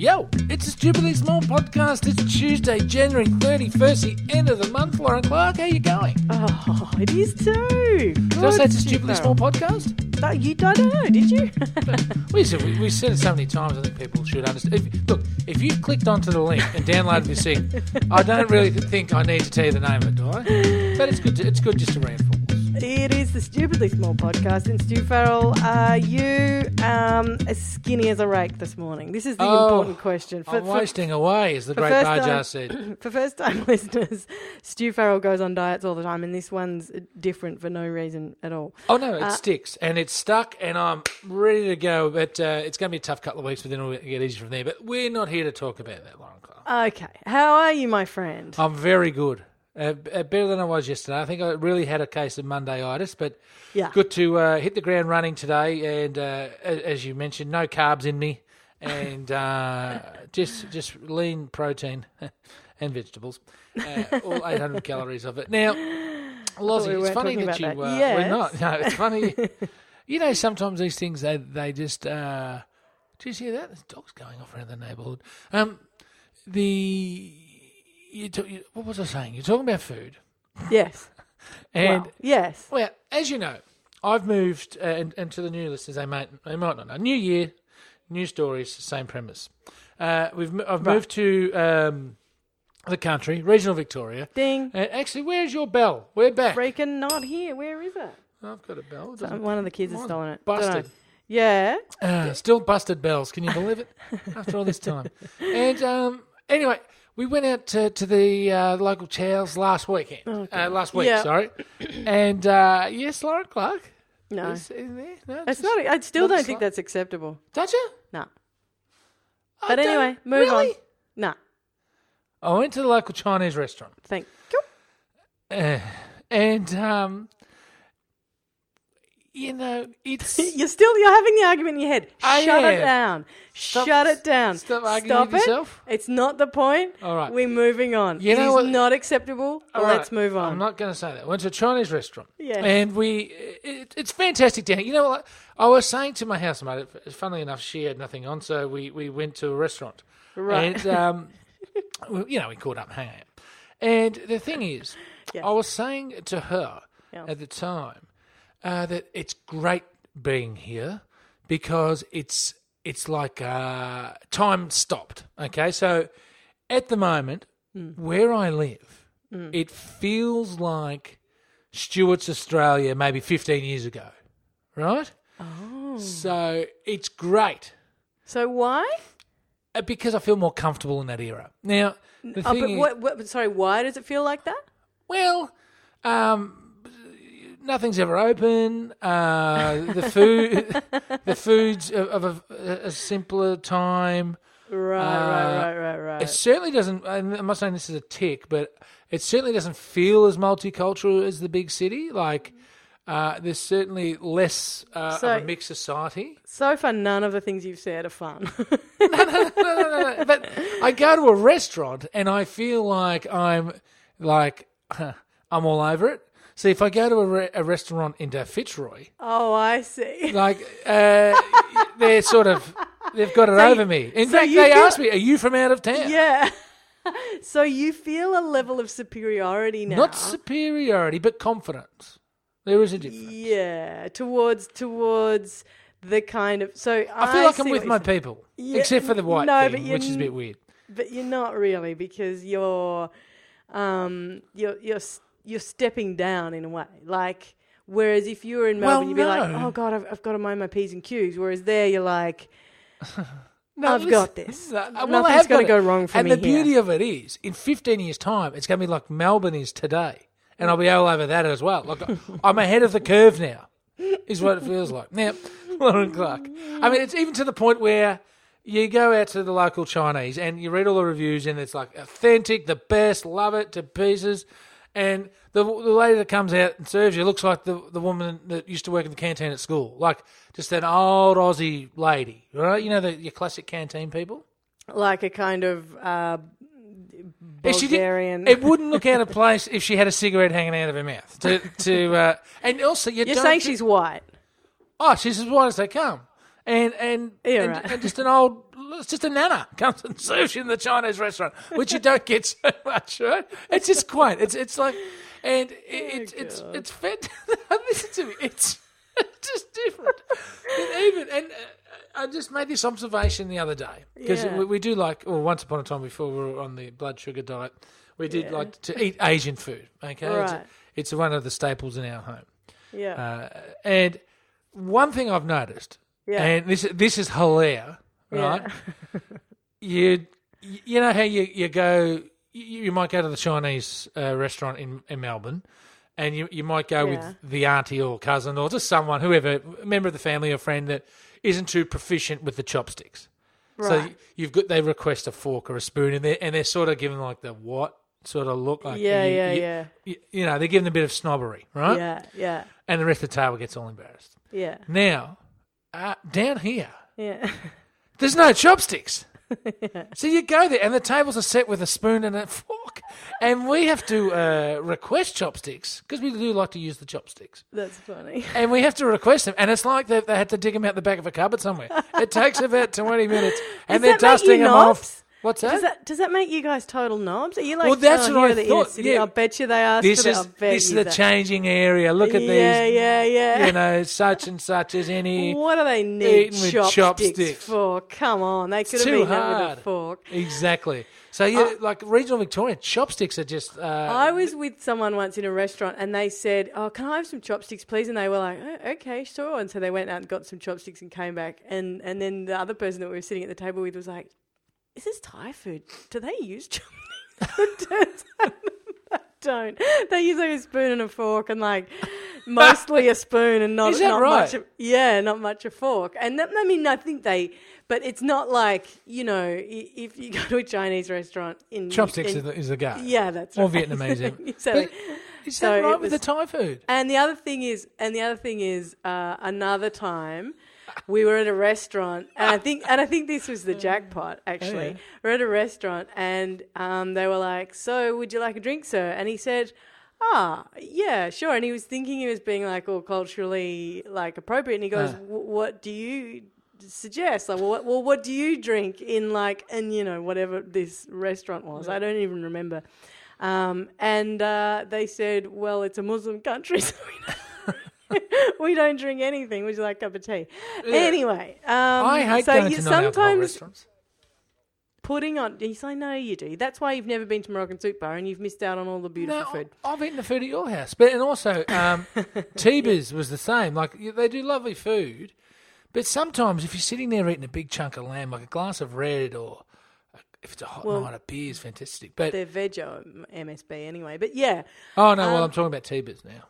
Yo, it's a stupidly small podcast. It's Tuesday, January 31st, the end of the month. Lorin Clarke, how you going? Oh, it is too. Did I say it's a stupidly small podcast? No, you I don't know, did you? We said, we, we said it so many times, I think people should understand. If, look, if you clicked onto the link and downloaded this thing, I don't really think I need to tell you the name of it, do I? But it's good, to, it's good just to reinforce. It is the stupidly small podcast. And Stew Farrell, are you um, as skinny as a rake this morning? This is the Oh, important question. I'm wasting away, as the great Bajar said. for first time listeners, Stew Farrell goes on diets all the time, and this one's different for no reason at all. Oh no, it Uh, sticks and it's stuck, and I'm ready to go. But uh, it's going to be a tough couple of weeks, but then it'll get easier from there. But we're not here to talk about that, Lorin Clarke. Okay, how are you, my friend? I'm very good, uh, uh, better than I was yesterday. I think I really had a case of Mondayitis, but yeah. good to uh, hit the ground running today. And uh, as you mentioned, no carbs in me, and uh, just just lean protein and vegetables, uh, all 800 calories of it. Now, Lozzie, we it's funny that you uh, that. we're not. No, it's funny. you know, sometimes these things they they just. Uh, did you hear that? There's dogs going off around the neighbourhood. Um, the you, you, what was I saying? You're talking about food, Yes. and Well, yes. well, as you know, I've moved, uh, and, and to the new listeners, they might, they might not know. New year, new stories, same premise. Uh, we've I've Right. moved to um, the country, regional Victoria. Ding. Uh, actually, where's your bell? We're back. Freaking not here. Where is it? I've got a bell. So one of the kids has stolen it. Don't know. Busted. Yeah. Uh, still busted bells. Can you believe it? After all this time. And um, anyway, we went out to, to the uh, local chows last weekend. Uh, last week, Yeah. sorry. And uh, yes, Lorin Clarke. No. Is in there? No, It's not. I still don't think that's acceptable. Don't you? No. I But anyway, move really? on. No. I went to the local Chinese restaurant, Thank you. uh, and um, you know, it's You're still you're having the argument in your head. I Shut it down. Stop- Shut it down. stop arguing Stop with it. yourself. It's not the point. All right. We're moving on. You It know is what- not acceptable. All right, Let's move on. I'm not going to say that. Went to a Chinese restaurant. Yeah. And we, it, it's fantastic down here. You know what? I was saying to my housemate, funnily enough, she had nothing on, so we, we went to a restaurant. Right. And, um, well, you know, we caught up hang out. And the thing is. I was saying to her Yeah. at the time uh, that it's great being here because it's it's like uh, time stopped. Okay, so at the moment Hmm. where I live, it feels like Stewart's Australia maybe 15 years ago, right? oh. So it's great So why? uh, because I feel more comfortable in that era. Now, the Oh, thing but is, what, what? Sorry. Why does it feel like that? Well, um, nothing's ever open. Uh, the food, the food's of, of a, a simpler time. Right. Uh, right. Right. Right. Right. It certainly doesn't. I'm not saying this is a tick, but it certainly doesn't feel as multicultural as the big city. Like. Uh, there's certainly less uh, So- of a mixed society. So far, none of the things you've said are fun. no, no, no, no. But I go to a restaurant and I feel like I'm like I'm all over it. See, if I go to a, re- a restaurant in Fitzroy, oh, I see. like uh, they're sort of they've got it over me. In so fact, you they feel- asked me, "Are you from out of town?" Yeah. so you feel a level of superiority now. Not superiority, but confidence. There is a difference. Yeah, towards towards the kind of so I feel like I'm see with what my you're saying. people, Yeah, except for the white no, but thing, you're which is a n- bit weird. but you're not really because you're um you're you're s- you're stepping down in a way. Like whereas if you were in Well, Melbourne, you'd be like, oh god, I've, I've got to mind my p's and q's. Whereas there, you're like, No, I've got this. No, well, Nothing's have gonna go wrong for and me the here. beauty of it is, in 15 years' time, it's going to be like Melbourne is today, and I'll be all over that as well. Like I'm ahead of the curve now, is what it feels like. Now, Lorin Clarke. I mean, it's even to the point where you go out to the local Chinese and you read all the reviews, and it's like authentic, the best, love it to pieces. And the the lady that comes out and serves you looks like the the woman that used to work in the canteen at school, like just an old Aussie lady, right? You know, the, your classic canteen people. like a kind of uh, If she did- it wouldn't look out of place if she had a cigarette hanging out of her mouth. To, to uh, and also you You're saying she's white. oh she's as white as they come, and and Yeah, and, right. and just an old it's just a nana comes and serves you in the Chinese restaurant, which you don't get so much, right? It's just quaint. It's it's like, and it, it's it's God. it's fed. Listen to me. It's just different. And even and. Uh, I just made this observation the other day because Yeah. we, we do like, or once upon a time before we were on the blood sugar diet, we did Yeah. like to eat Asian food. Okay, It's- Right. it's one of the staples in our home. Yeah. Uh, and one thing I've noticed, Yeah. and this this is hilarious, right? you you know how you you go, you, you might go to the Chinese uh, restaurant in in Melbourne. And you, you might go Yeah. with the auntie or cousin or just someone, whoever, a member of the family or friend that isn't too proficient with the chopsticks. So you've got they request a fork or a spoon, and they're and they're sort of giving like the what sort of look like. Yeah, you, yeah, you- yeah. You, you know, they're giving a bit of snobbery, right? Yeah, yeah, And the rest of the table gets all embarrassed. yeah, Now, uh, down here, yeah. there's no chopsticks. So you go there, and the tables are set with a spoon and a fork, and we have to uh, request chopsticks because we do like to use the chopsticks. That's funny. And we have to request them, and it's like they, they had to dig them out the back of a cupboard somewhere. It takes about twenty minutes, and Does they're that make dusting them knobs? off. What's Does that? that does that make you guys total knobs? Are you like, Well, that's oh, what I the thought, city- yeah. I bet you they asked This for is that. This is the that. changing area. Look at Yeah, these. yeah, yeah. Yeah. You know, such and such as any. What do they need with chopsticks, chopsticks. for? Come on, they could have been that with a fork. Exactly. So yeah, like regional Victoria, chopsticks are just. Uh, I was with someone once in a restaurant and they said, Oh, can I have some chopsticks, please? And they were like, oh, Okay, sure. And so they went out and got some chopsticks and came back. And, and then the other person that we were sitting at the table with was like, Is this Thai food? Do they use chopsticks? It turns out they don't. They use like a spoon and a fork and like mostly a spoon and not, Is that not right? much. Of, yeah, not much a fork. And that, I mean, I think they. But it's not like you know, if you go to a Chinese restaurant in chopsticks in, is the, is the go. yeah, that's Or right. Vietnamese But Is so that right with the Thai food? and the other thing is, and the other thing is, uh, another time we were at a restaurant, and I think, and I think this was the jackpot. Actually, yeah. we're at a restaurant, and um, they were like, "So, would you like a drink, sir?" And he said. Ah, yeah, sure. And he was thinking he was being like all culturally like appropriate, and he goes. "W- "What do you suggest? Like, well, what, well, what do you drink in like, and you know, whatever this restaurant was? I don't even remember." Um, and uh, they said, "Well, it's a Muslim country, so we we don't drink anything. Would you like a cup of tea?" Anyway, um, I hate so going you to sometimes restaurants. putting on. Yes, I know you do. That's why you've never been to Moroccan Soup Bar and you've missed out on all the beautiful No, food. I've eaten the food at your house, but and also um, Tiba's was the same. Like they do lovely food, but sometimes if you're sitting there eating a big chunk of lamb, like a glass of red, or if it's a hot Well, night, a beer is fantastic. But They're veggie MSB anyway, but yeah. oh no, well um, I'm talking about Tiba's now.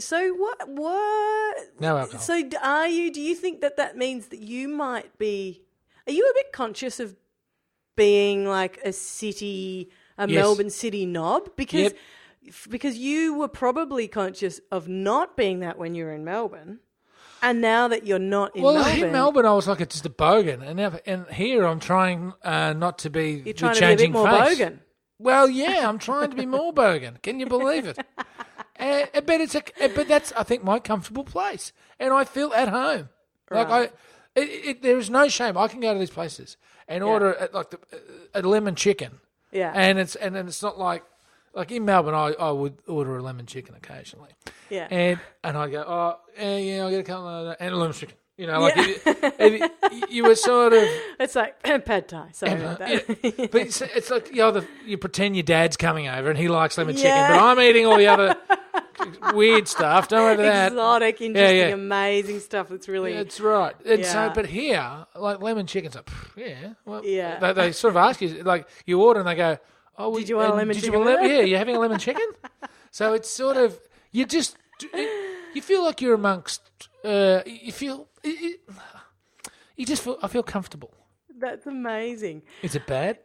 So what? What? No alcohol. So are you? Do you think that that means that you might be? Are you a bit conscious of being like a city, a Yes. Melbourne city knob? Because Yep. f- because you were probably conscious of not being that when you were in Melbourne, and now that you're not in Well, Melbourne, in Melbourne, I was like it's just a bogan, and now, and here I'm trying uh, not to be you're trying to be a bit more face. bogan. Well, yeah, I'm trying to be more bogan. Can you believe it? Uh, but it's a, but that's I think my comfortable place, and I feel at home. Like I, it, it, there is no shame. I can go to these places and order uh, like the, uh, a lemon chicken, Yeah, and it's and then it's not like like in Melbourne, I, I would order a lemon chicken occasionally, yeah. and and I go, oh yeah, yeah, I'll get a couple of that and a lemon chicken. You know, like Yeah. if, if you- you were sort of it's like pad thai. Sorry about that. yeah, but it's, it's like you know, the, you pretend your dad's coming over and he likes lemon chicken, but I'm eating all the other weird stuff. Don't worry about that. Exotic, interesting, yeah. amazing stuff. That's really That's right. And so, but here, like lemon chicken's like, yeah, well, Yeah. They, they sort of ask you, like, you order and they go, oh, we- Did you want a lemon did chicken You want, it? yeah, you're having a lemon chicken. so it's sort of you just you feel like you're amongst. Uh, you feel you you just feel. I feel comfortable. that's amazing. Is it bad?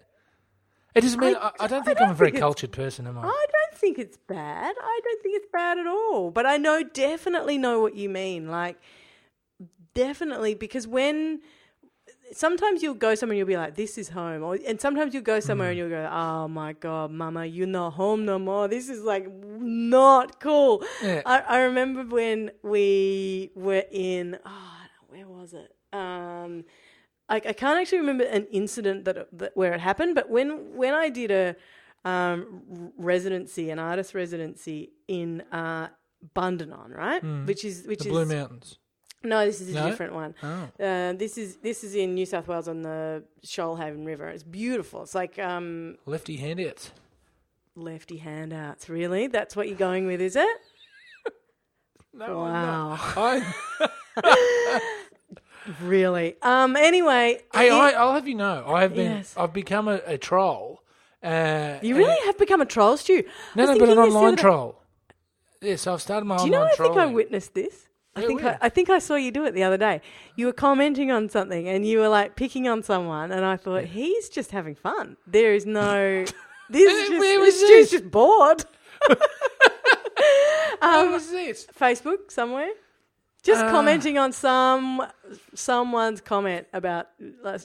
It doesn't mean. I, I don't think I am a very cultured person, am I? I don't think it's bad. I don't think it's bad at all. But I know, definitely know what you mean. Like, definitely, because when sometimes you'll go somewhere and you'll be like, this is home. Or, and sometimes you'll go somewhere and you'll go, oh my God, mama, you're not home no more. This is like not cool. Yeah. I, I remember when we were in, oh, where was it? Um, like I can't actually remember an incident that, that where it happened, but when when I did a um, residency, an artist residency in uh, Bundanon, right, which is which. The is Blue Mountains. no, this is a No? different one. Oh. Uh, this is this is in New South Wales on the Shoalhaven River. It's beautiful. It's like um, Lefty handouts. lefty handouts. Really, that's what you're going with, is it? No, Wow. Really. Um. Anyway, hey, it- I, I'll have you know, I have been, Yes. I've become a, a troll. Uh, you really have become a troll, Stew. No, no, but an thinking this the online troll. Yes, I've started my Do you know? online I think I witnessed this. I Yeah, think I. I think I saw you do it the other day. You were commenting on something and you were like picking on someone, and I thought he's just having fun. There is no. This is just, Where was this? just bored. What was this? Facebook somewhere. Just Uh. commenting on some someone's comment about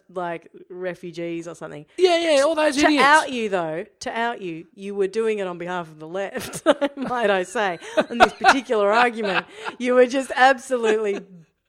like refugees or something. Yeah, yeah, all those To idiots. To out you though, to out you, you were doing it on behalf of the left, might I say, in this particular argument. You were just absolutely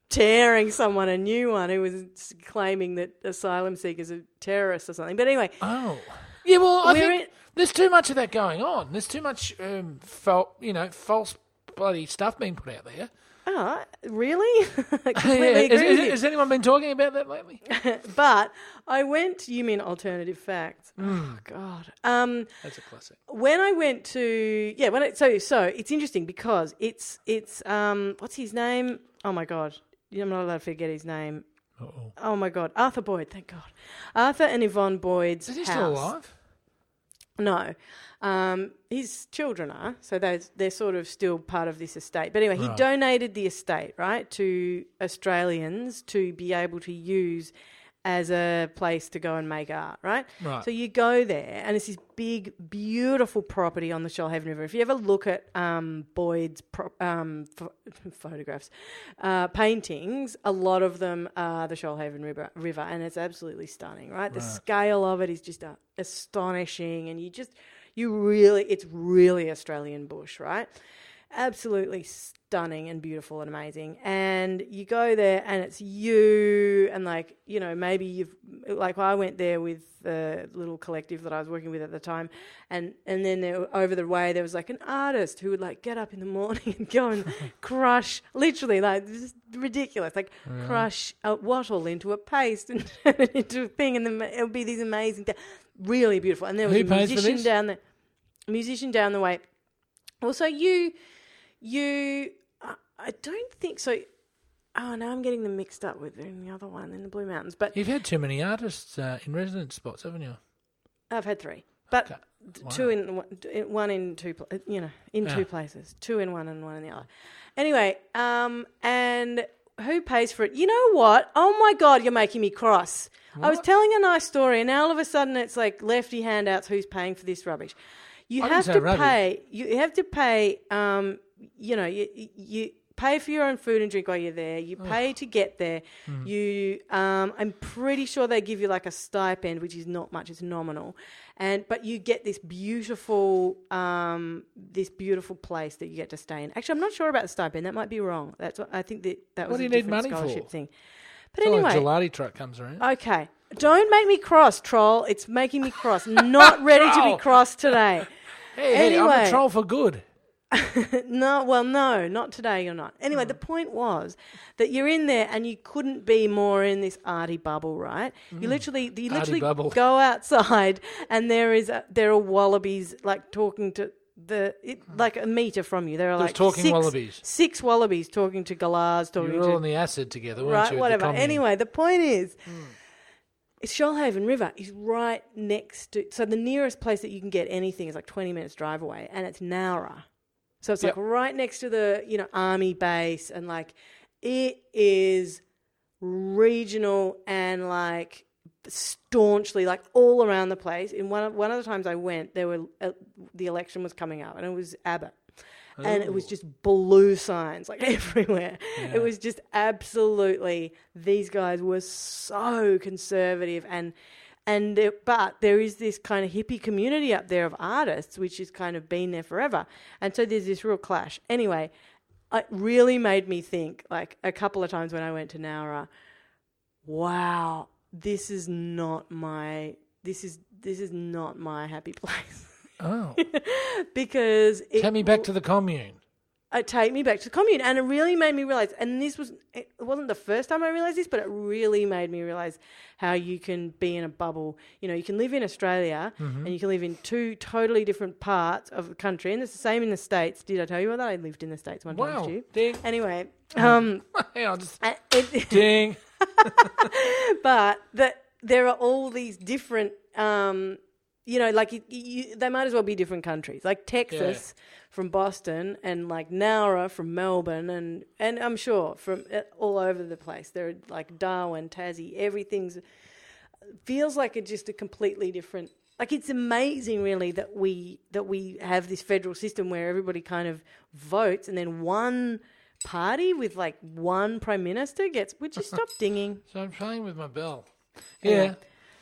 tearing someone a new one who was claiming that asylum seekers are terrorists or something. But anyway, Oh, yeah. Well, I think in- there's too much of that going on. There's too much, um, fal- you know, false bloody stuff being put out there. Oh, really? Completely agree has, with has- you. has anyone been talking about that lately? But I went. You mean alternative facts? Hmm. Oh God. Um, That's a classic. when I went to yeah, when it, so so it's interesting because it's it's um what's his name? Oh my God, I'm not allowed to forget his name. Uh-oh. Oh my God, Arthur Boyd. Thank God, Arthur and Yvonne Boyd's Is he house. still alive? No. Um, his children are, so they're, they're sort of still part of this estate. But anyway, he donated the estate, right, to Australians to be able to use as a place to go and make art, right? Right. So you go there, and it's this big, beautiful property on the Shoalhaven River. If you ever look at um, Boyd's pro- um, ph- photographs, uh, paintings, a lot of them are the Shoalhaven River, river and it's absolutely stunning, right? The Right. scale of it is just uh, astonishing, and you just, you really, it's really Australian bush, right? Absolutely stunning and beautiful and amazing. And you go there, and it's you, and like, you know, maybe you've, like, I went there with the little collective that I was working with at the time, and and then there, over the way there was like an artist who would like get up in the morning and go and crush, literally, like, this is ridiculous, like, crush a wattle into a paste and turn it into a thing, and then it would be these amazing, really beautiful. And there was Who a musician down the musician down the way. Also, you, you, I, I don't think so. Oh, now I'm getting them mixed up with the other one in the Blue Mountains. But You've had too many artists uh, in residence spots, haven't you? I've had three, but Okay. Wow. two in one- in- two, you know, in Yeah. two places, two in one and one in the other. Anyway, um, and who pays for it? You know what? Oh my God, you're making me cross. I was telling a nice story, and now all of a sudden it's like lefty handouts. Who's paying for this rubbish? You I have to rubbish. pay. You have to pay. Um, you know, you, you pay for your own food and drink while you're there. You pay to get there. Hmm. You, um, I'm pretty sure they give you like a stipend, which is not much. It's nominal, and but you get this beautiful, um, this beautiful place that you get to stay in. Actually, I'm not sure about the stipend. That might be wrong. That's what I think that that was What do a you need money for? scholarship thing. But It's anyway, like a gelati truck comes around. Okay. Don't make me cross, troll. It's making me cross. Not ready to be cross today. hey, hey, I'm a troll for good. no, well, no, not today. You're not. Anyway, the mm. point was that you're in there and you couldn't be more in this arty bubble, right? You mm. literally, you literally go outside and there is a, there are wallabies like talking to the it, hmm. like a meter from you. There are There's like talking six, wallabies. six wallabies talking to galahs, talking You to were all on the acid together, weren't right, you? at the whatever. commune? Anyway, the point is, it's Shoalhaven River is right next to. So the nearest place that you can get anything is like twenty minutes drive away, and it's Nowra. So it's Yep. like right next to the you know army base, and like it is regional and like staunchly like all around the place. In one of, one of the times I went, there were uh, the election was coming up, and it was Abbott and it was just blue signs like everywhere. Yeah. It was just absolutely these guys were so conservative and and there, but there is this kind of hippie community up there of artists which has kind of been there forever. And so there's this real clash. Anyway, it really made me think like a couple of times when I went to Nowra, wow, this is not my this is this is not my happy place Oh, because it take me back to the commune. It take me back to the commune. And it really made me realize and this was it wasn't the first time i realized this but it really made me realize how you can be in a bubble. You know you can live in australia Mm-hmm. and you can live in two totally different parts of the country. And it's the same in the states. Did i tell you that? I lived in the states one time Wow, Stew? ding, anyway um hang on, just uh, it, ding. but that there are all these different um you know like you, you, they might as well be different countries. Like texas from boston and like nowra from melbourne and and i'm sure from uh, all over the place there are like darwin tassie everything's feels like it's just a completely different like it's amazing really that we that we have this federal system where everybody kind of votes and then one party with like one prime minister gets would you stop dinging So I'm playing with my bell. Anyway. Yeah.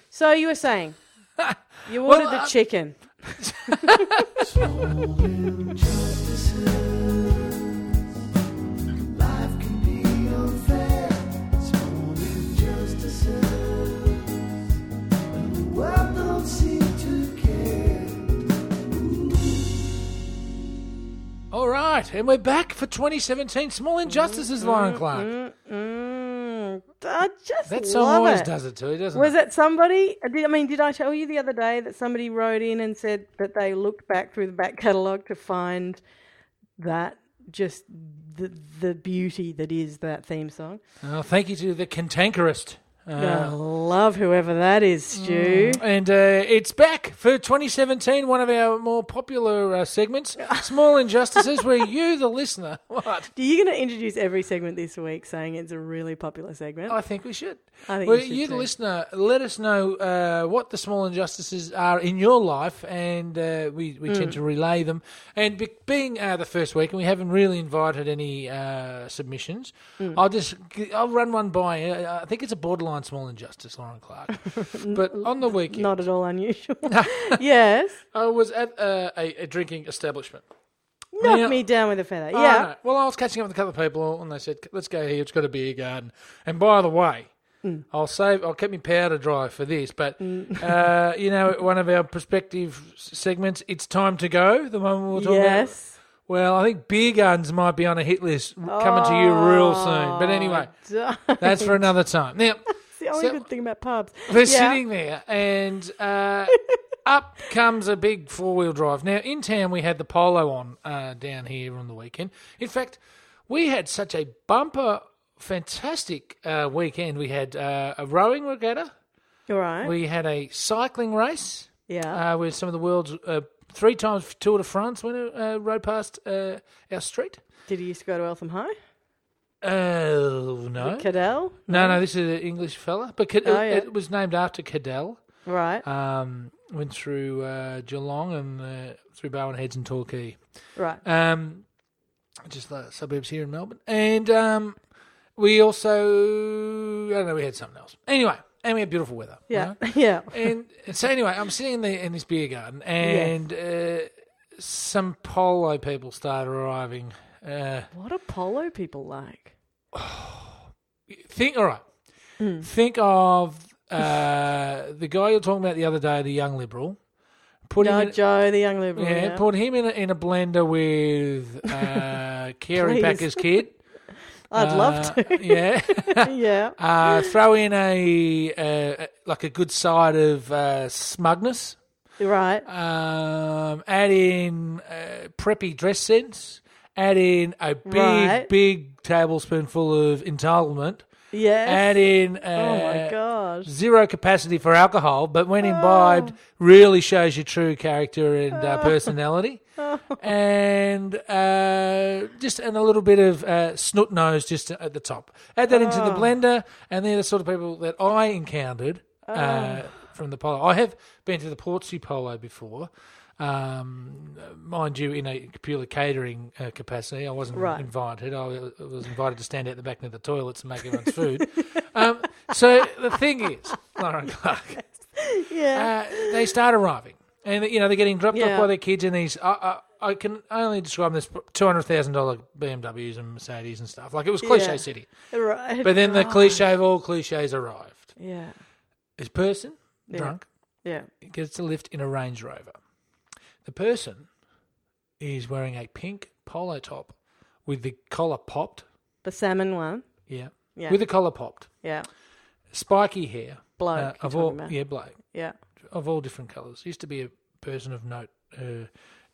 So you were saying you Well, ordered the uh, chicken. All right, and we're back for 2017 Small Injustices, Lorin Clarke. Mm, mm, mm, I just That song love always it. does it too, doesn't it? Was it? it somebody? Did, I mean, did I tell you the other day that somebody wrote in and said that they looked back through the back catalogue to find that just the the beauty that is that theme song? Oh, thank you to the cantankerist. I Uh, love whoever that is, Stew. and uh, it's back for 2017, one of our more popular uh, segments, Small Injustices, where you, the listener, what? Are you going to introduce every segment this week saying it's a really popular segment? I think we should. I think well, you should you, the too. listener, let us know uh, what the small injustices are in your life, and uh, we, we Mm. tend to relay them. And be, being uh, the first week, and we haven't really invited any uh, submissions, Mm. I'll just I'll run one by. I think it's a borderline small injustice, Lorin Clarke. but on the weekend, Not at all unusual. yes. I was at uh, a, a drinking establishment. Knock Now- me down with a feather. Oh, yeah. no. Well, I was catching up with a couple of people, and they said, "Let's go here. It's got a beer garden." And by the way, Mm. I'll save. I'll keep my powder dry for this. But uh, you know, one of our prospective segments, it's time to go. The one we were talking about. Yes. Well, I think beer gardens might be on a hit list coming to you real soon. But anyway, Oh, that's for another time. Now Only So- good thing about pubs. they're Yeah. sitting there, and uh, up comes a big four wheel drive. Now, in town, we had the polo on uh, down here on the weekend. In fact, we had such a bumper, fantastic uh, weekend. We had uh, a rowing regatta, All right. we had a cycling race yeah. uh, where some of the world's uh, three times Tour de France winner uh, rode past uh, our street. Did he used to go to Eltham High? Oh, no. Cadel? No, no, this is an English fella. But Cad- Oh, yeah. it was named after Cadel. Right. Um, went through uh, Geelong and uh, through Barwon Heads and Torquay. right. Um, just the suburbs here in Melbourne. And um, we also, I don't know, we had something else. Anyway, and we had beautiful weather. Yeah. right? Yeah. And so anyway, I'm sitting in, the, in this beer garden and uh, some polo people start arriving. Uh, What are polo people like? think, all right, Hmm. think of uh, the guy you were talking about the other day, the young liberal. Put him No, in, Joe, the young liberal. Yeah, Yeah. put him in a, in a blender with uh, Please. Packer's kid. I'd love Uh, to. yeah. yeah. uh, throw in a uh, like a good side of uh, smugness. Right. Um, add in uh, preppy dress sense. Add in a big, Right. big tablespoonful of entitlement. Yes. Add in uh, oh my gosh. zero capacity for alcohol, but Oh. when imbibed, really shows your true character and uh, Oh. personality. And uh, just and a little bit of uh, snoot nose just at the top. Add that into the Oh. blender, and they're the sort of people that I encountered uh, Oh. from the polo. I have been to the Portsea Polo before. Um, mind you, in a purely catering uh, capacity, I wasn't Right. invited. I was- invited to stand out the back near the toilets and make everyone's food. um, so the thing is, Lorin Clarke, Yeah. uh, they start arriving, and you know they're getting dropped Yeah. off by their kids in these. I, I, I can only describe them as two hundred thousand dollar BMWs and Mercedes and stuff. Like it was cliche Yeah. city, right. but then the cliche of all cliches arrived. Yeah. This person, Yeah. drunk, Yeah. gets a lift in a Range Rover. The person is wearing a pink polo top with the collar popped. The salmon one. Yeah. Yeah. With the collar popped. Yeah. Spiky hair. Bloke. uh, of all, about. yeah, bloke. Yeah. Of all different colours. Used to be a person of note uh,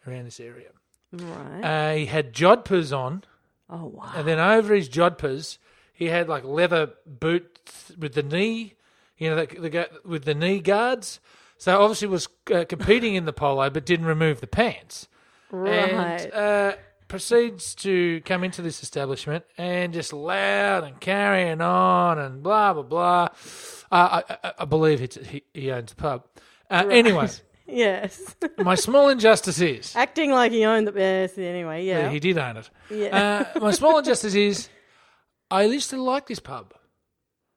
around this area. Right. Uh, he had jodhpurs on, oh wow. and then over his jodhpurs, he had like leather boots with the knee, you know, the, the, with the knee guards. So obviously was uh, competing in the polo, but didn't remove the pants. right. And uh, proceeds to come into this establishment and just loud and carrying on and blah blah blah. Uh, I, I, I believe it's, he, he owns a pub. Uh, Anyway, yes. my small injustice is Acting like he owned the yes, anyway, yeah. he did own it. yeah. Uh, my small injustice is I used to like this pub,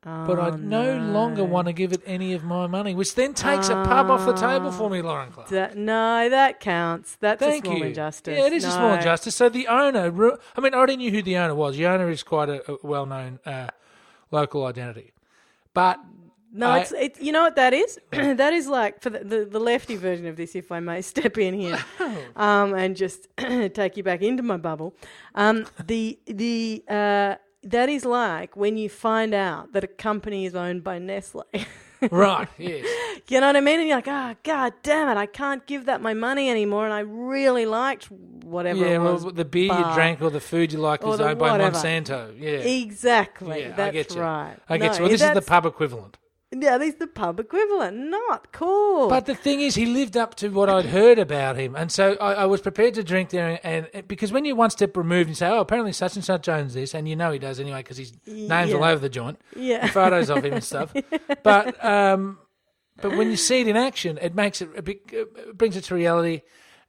but I Oh, no, longer want to give it any of my money, which then takes a pub off the table for me, Lorin Clarke. That, no, that counts. That's Thank a small you. injustice. Yeah, it is a small No. injustice. So the owner, I mean, I already knew who the owner was. The owner is quite a, a well-known uh, local identity, but No, I- it's it, you know what that is. that is like for the, the the lefty version of this, if I may step in here, um, and just take you back into my bubble. Um, the the uh, that is like when you find out that a company is owned by Nestle. right, yes, you know what I mean? And you're like, oh god damn it, I can't give that my money anymore. And I really liked whatever yeah. it was. Well, the beer bar. you drank or the food you liked is owned by whatever. Monsanto. Yeah, Exactly. yeah, I that's get you. right. I get No, you. Well, this is the pub equivalent. Yeah, is the pub equivalent. Not cool. But the thing is, he lived up to what I'd heard about him, and so I, I was prepared to drink there. And, and because when you're one step removed, you say, "Oh, apparently such and such owns this," and you know he does anyway because his name's all over the joint, yeah. photos of him and stuff. But um, but when you see it in action, it makes it a big, it brings it to reality,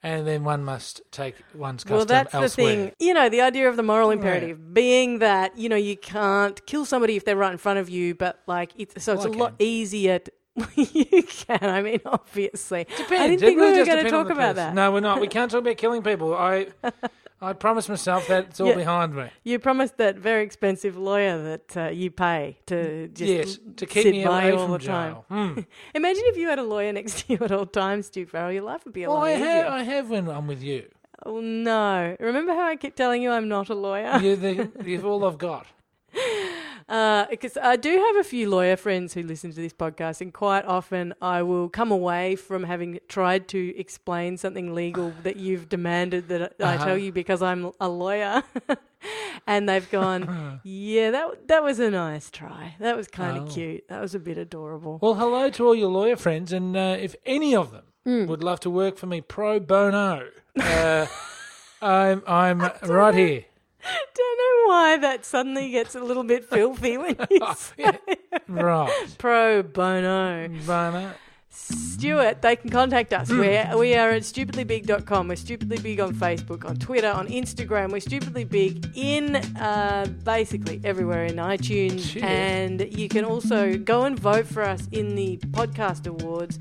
and then one must take one's custom Well, that's elsewhere. the thing. You know, the idea of the moral imperative being that you know you can't kill somebody if they're right in front of you, but like it's so it's Well, a lot easier. To, you can. I mean, obviously. I didn't It think really we were going to talk about that. No, we're not. We can't talk about killing people. I I promised myself that it's all Yeah. behind me. You promised that very expensive lawyer that uh, you pay to just yes, to keep sit me by away you all from the jail. time. Hmm. Imagine if you had a lawyer next to you at all times, Stew Farrell. Your life would be a Well, lot I easier. have, I have when I'm with you. Oh no! Remember how I keep telling you I'm not a lawyer? You're, the, you're all I've got. Because I do have a few lawyer friends who listen to this podcast, and quite often I will come away from having tried to explain something legal that you've demanded that I Uh-huh. tell you because I'm a lawyer, and they've gone, "Yeah, that that was a nice try. That was kind of Oh. cute. That was a bit adorable." Well, hello to all your lawyer friends, and uh, if any of them Hmm. would love to work for me pro bono, uh, I'm I'm right here. Don't know why that suddenly gets a little bit filthy when you say Right, pro bono. bono. Stuart, they can contact us. We're, we are at stupidlybig.com. We're stupidly big on Facebook, on Twitter, on Instagram. We're stupidly big in uh, basically everywhere in iTunes. Shit. And you can also go and vote for us in the podcast awards.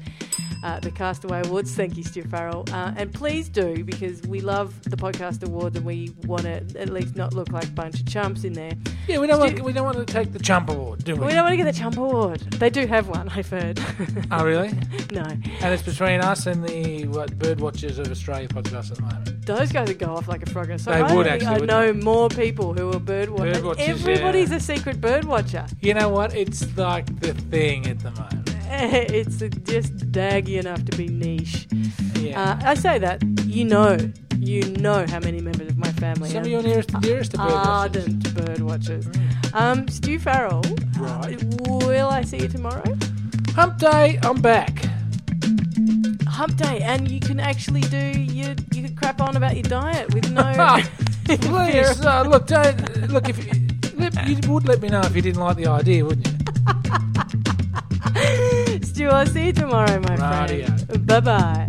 Uh, the Castaway Awards. Thank you, Stew Farrell. Uh, and please do, because we love the podcast awards and we want to at least not look like a bunch of chumps in there. Yeah, we don't Stew- want we don't want to take the chump award, do we? We don't want to get the Chump Award. They do have one, I've heard. Oh, really? no. And it's between us and the what, Bird Watchers of Australia podcast at the moment. Those guys would go off like a frog. So They I would actually, I know more people who are bird watchers. Bird watchers, Everybody's yeah. a secret bird watcher. You know what? It's like the thing at the moment. it's just daggy enough to be niche. Yeah. Uh, I say that you know, you know how many members of my family Some are of your nearest dearest are bird watchers. ardent bird watchers. Um, Stew Farrell, Right. will I see you tomorrow? Hump day, I'm back. Hump day, and you can actually do you. You could crap on about your diet with no. Please, uh, look, don't look if you, let, you would let me know if you didn't like the idea, wouldn't you? Stew, I'll see you tomorrow, my Rightio. friend. Bye bye.